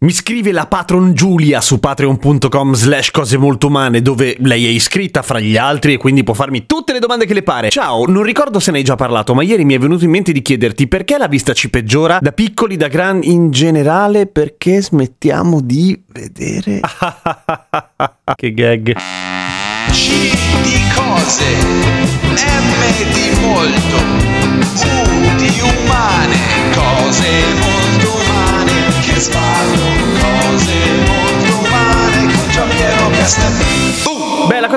Mi scrive la patron Giulia su patreon.com slash cose molto umane dove lei è iscritta fra gli altri e quindi può farmi tutte le domande che le pare. Ciao, non ricordo se ne hai già parlato ma ieri mi è venuto in mente di chiederti perché la vista ci peggiora da piccoli, da grandi, in generale perché smettiamo di vedere... che gag. C di cose, M di molto,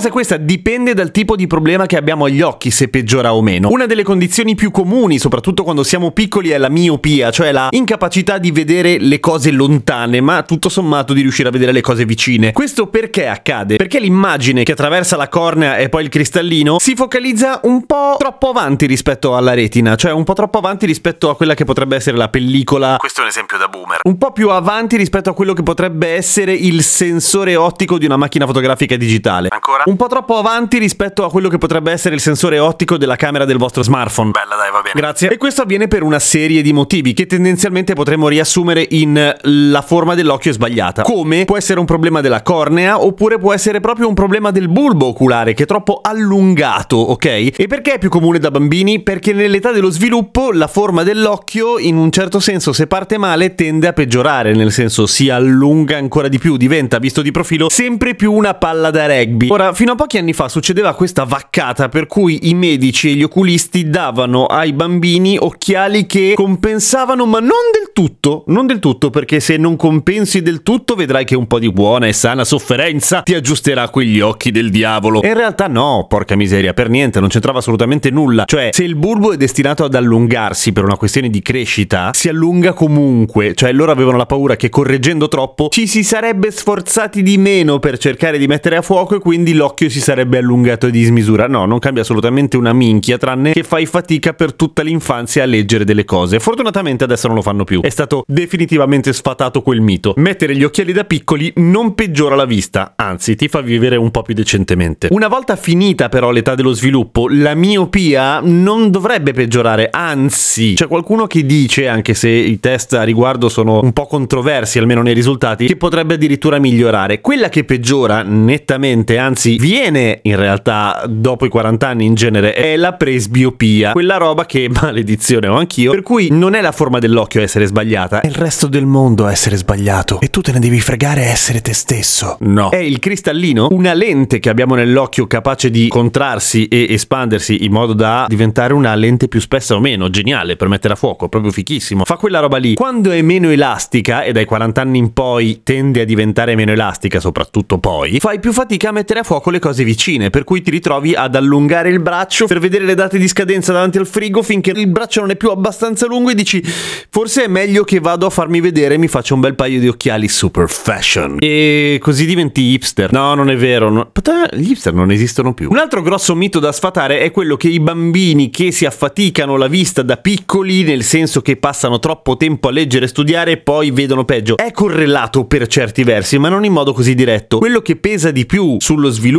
cosa questa, dipende dal tipo di problema che abbiamo agli occhi, se peggiora o meno. Una delle condizioni più comuni, soprattutto quando siamo piccoli, è la miopia, cioè la incapacità di vedere le cose lontane, ma tutto sommato di riuscire a vedere le cose vicine. Questo perché accade? Perché l'immagine che attraversa la cornea e poi il cristallino si focalizza un po' troppo avanti rispetto alla retina, cioè un po' troppo avanti rispetto a quella che potrebbe essere la pellicola. Questo è un esempio da boomer. Un po' più avanti rispetto a quello che potrebbe essere il sensore ottico di una macchina fotografica digitale. Ancora? Un po' troppo avanti rispetto a quello che potrebbe essere il sensore ottico della camera del vostro smartphone. Bella, dai, va bene. Grazie. E questo avviene per una serie di motivi che tendenzialmente potremmo riassumere in la forma dell'occhio è sbagliata. Come può essere un problema della cornea oppure può essere proprio un problema del bulbo oculare che è troppo allungato, ok? E perché è più comune da bambini? Perché nell'età dello sviluppo la forma dell'occhio in un certo senso se parte male tende a peggiorare, nel senso si allunga ancora di più, diventa visto di profilo sempre più una palla da rugby. Ora, fino a pochi anni fa succedeva questa vaccata per cui i medici e gli oculisti davano ai bambini occhiali che compensavano, ma non del tutto, non del tutto, perché se non compensi del tutto vedrai che un po' di buona e sana sofferenza ti aggiusterà quegli occhi del diavolo. In realtà no, porca miseria, per niente, non c'entrava assolutamente nulla. Cioè, se il bulbo è destinato ad allungarsi per una questione di crescita, si allunga comunque, cioè loro avevano la paura che correggendo troppo ci si sarebbe sforzati di meno per cercare di mettere a fuoco e quindi l'occhio si sarebbe allungato di dismisura. No, non cambia assolutamente una minchia, tranne che fai fatica per tutta l'infanzia a leggere delle cose. Fortunatamente adesso non lo fanno più. È stato definitivamente sfatato quel mito. Mettere gli occhiali da piccoli non peggiora la vista, anzi ti fa vivere un po' più decentemente. Una volta finita però l'età dello sviluppo, la miopia non dovrebbe peggiorare, anzi, c'è qualcuno che dice, anche se i test a riguardo sono un po' controversi, almeno nei risultati, che potrebbe addirittura migliorare. Quella che peggiora nettamente, anzi viene in realtà dopo i 40 anni in genere, è la presbiopia. Quella roba che, maledizione ho anch'io, per cui non è la forma dell'occhio a essere sbagliata, è il resto del mondo a essere sbagliato. E tu te ne devi fregare a essere te stesso. No. È il cristallino, una lente che abbiamo nell'occhio capace di contrarsi e espandersi in modo da diventare una lente più spessa o meno. Geniale per mettere a fuoco, proprio fichissimo. Fa quella roba lì. Quando è meno elastica, e dai 40 anni in poi tende a diventare meno elastica, soprattutto poi, fai più fatica a mettere a fuoco le cose vicine, per cui ti ritrovi ad allungare il braccio per vedere le date di scadenza davanti al frigo finché il braccio non è più abbastanza lungo e dici forse è meglio che vado a farmi vedere e mi faccio un bel paio di occhiali super fashion. E così diventi hipster. No, non è vero. No. Gli hipster non esistono più. Un altro grosso mito da sfatare è quello che i bambini che si affaticano la vista da piccoli, nel senso che passano troppo tempo a leggere e studiare poi vedono peggio. È correlato per certi versi, ma non in modo così diretto. Quello che pesa di più sullo sviluppo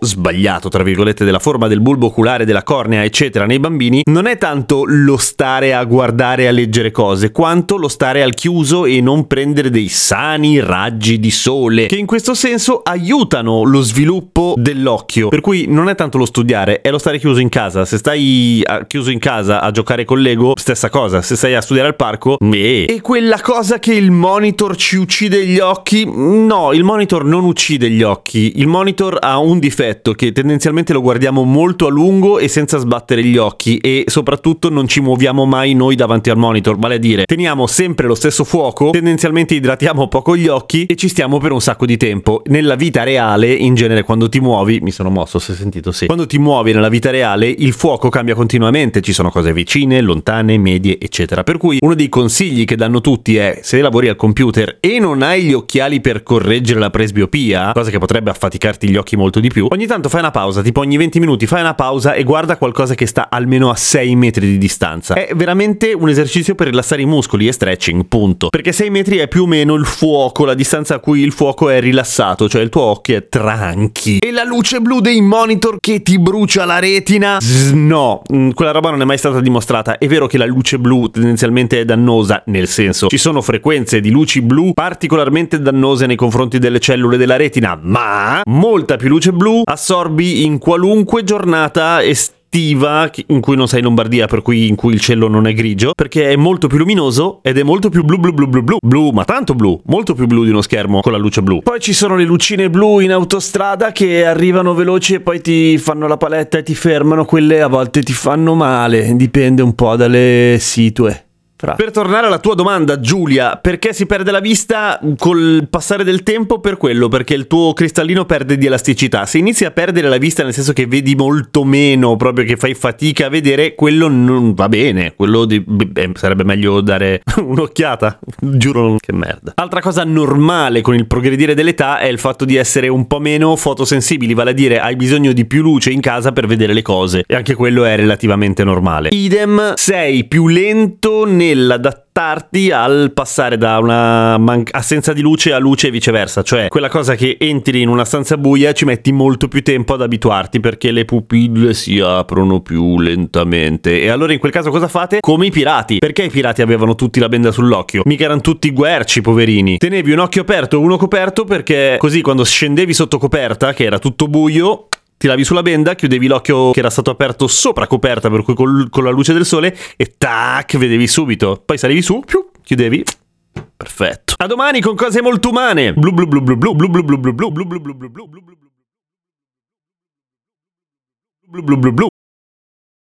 sbagliato, tra virgolette, della forma del bulbo oculare, della cornea, eccetera, nei bambini, non è tanto lo stare a guardare a leggere cose, quanto lo stare al chiuso e non prendere dei sani raggi di sole, che in questo senso aiutano lo sviluppo dell'occhio. Per cui non è tanto lo studiare, è lo stare chiuso in casa. Se stai chiuso in casa a giocare con Lego, stessa cosa. Se stai a studiare al parco, eh. E quella cosa che il monitor ci uccide gli occhi? No, il monitor non uccide gli occhi. Il monitor monitor un difetto che tendenzialmente lo guardiamo molto a lungo e senza sbattere gli occhi e soprattutto non ci muoviamo mai noi davanti al monitor, vale a dire teniamo sempre lo stesso fuoco, tendenzialmente idratiamo poco gli occhi e ci stiamo per un sacco di tempo. Nella vita reale, in genere quando ti muovi, mi sono mosso, se hai sentito sì, quando ti muovi nella vita reale il fuoco cambia continuamente, ci sono cose vicine, lontane, medie, eccetera. Per cui uno dei consigli che danno tutti è se lavori al computer e non hai gli occhiali per correggere la presbiopia, cosa che potrebbe affaticarti gli occhi molto di più, ogni tanto fai una pausa, tipo ogni 20 minuti fai una pausa e guarda qualcosa che sta almeno a 6 metri di distanza. È veramente un esercizio per rilassare i muscoli e stretching, punto. Perché 6 metri è più o meno il fuoco, la distanza a cui il fuoco è rilassato, cioè il tuo occhio è tranqui. E la luce blu dei monitor che ti brucia la retina? Zzz, no, mm, quella roba non è mai stata dimostrata. È vero che la luce blu tendenzialmente è dannosa, nel senso ci sono frequenze di luci blu particolarmente dannose nei confronti delle cellule della retina, ma molta più luce blu assorbi in qualunque giornata estiva in cui non sei in Lombardia, per cui in cui il cielo non è grigio, perché è molto più luminoso ed è molto più blu blu blu blu blu, blu ma tanto blu, molto più blu di uno schermo con la luce blu. Poi ci sono le lucine blu in autostrada che arrivano veloci e poi ti fanno la paletta e ti fermano, quelle a volte ti fanno male, dipende un po' dalle situe. Fra. Per tornare alla tua domanda, Giulia, perché si perde la vista col passare del tempo? Per quello, perché il tuo cristallino perde di elasticità. Se inizi a perdere la vista nel senso che vedi molto meno, proprio che fai fatica a vedere, quello non va bene. Quello di... Beh, sarebbe meglio dare un'occhiata. Giuro, che merda. Altra cosa normale con il progredire dell'età è il fatto di essere un po' meno fotosensibili, vale a dire hai bisogno di più luce in casa per vedere le cose. E anche quello è relativamente normale. Idem, sei più lento nel nell'adattarti al passare da una man- assenza di luce a luce e viceversa, cioè quella cosa che entri in una stanza buia ci metti molto più tempo ad abituarti perché le pupille si aprono più lentamente. E allora in quel caso cosa fate? Come i pirati. Perché i pirati avevano tutti la benda sull'occhio? Mica erano tutti guerci, poverini. Tenevi un occhio aperto e uno coperto perché così quando scendevi sotto coperta, che era tutto buio, tiravi sulla benda, chiudevi l'occhio che era stato aperto sopra coperta, per cui col, con la luce del sole, e tac, vedevi subito. Poi salivi su, più, chiudevi. Perfetto. A domani con cose molto umane. Blu blu blu blu blu blu blu blu blu blu blu blu blu blu blu blu blu blu blu blu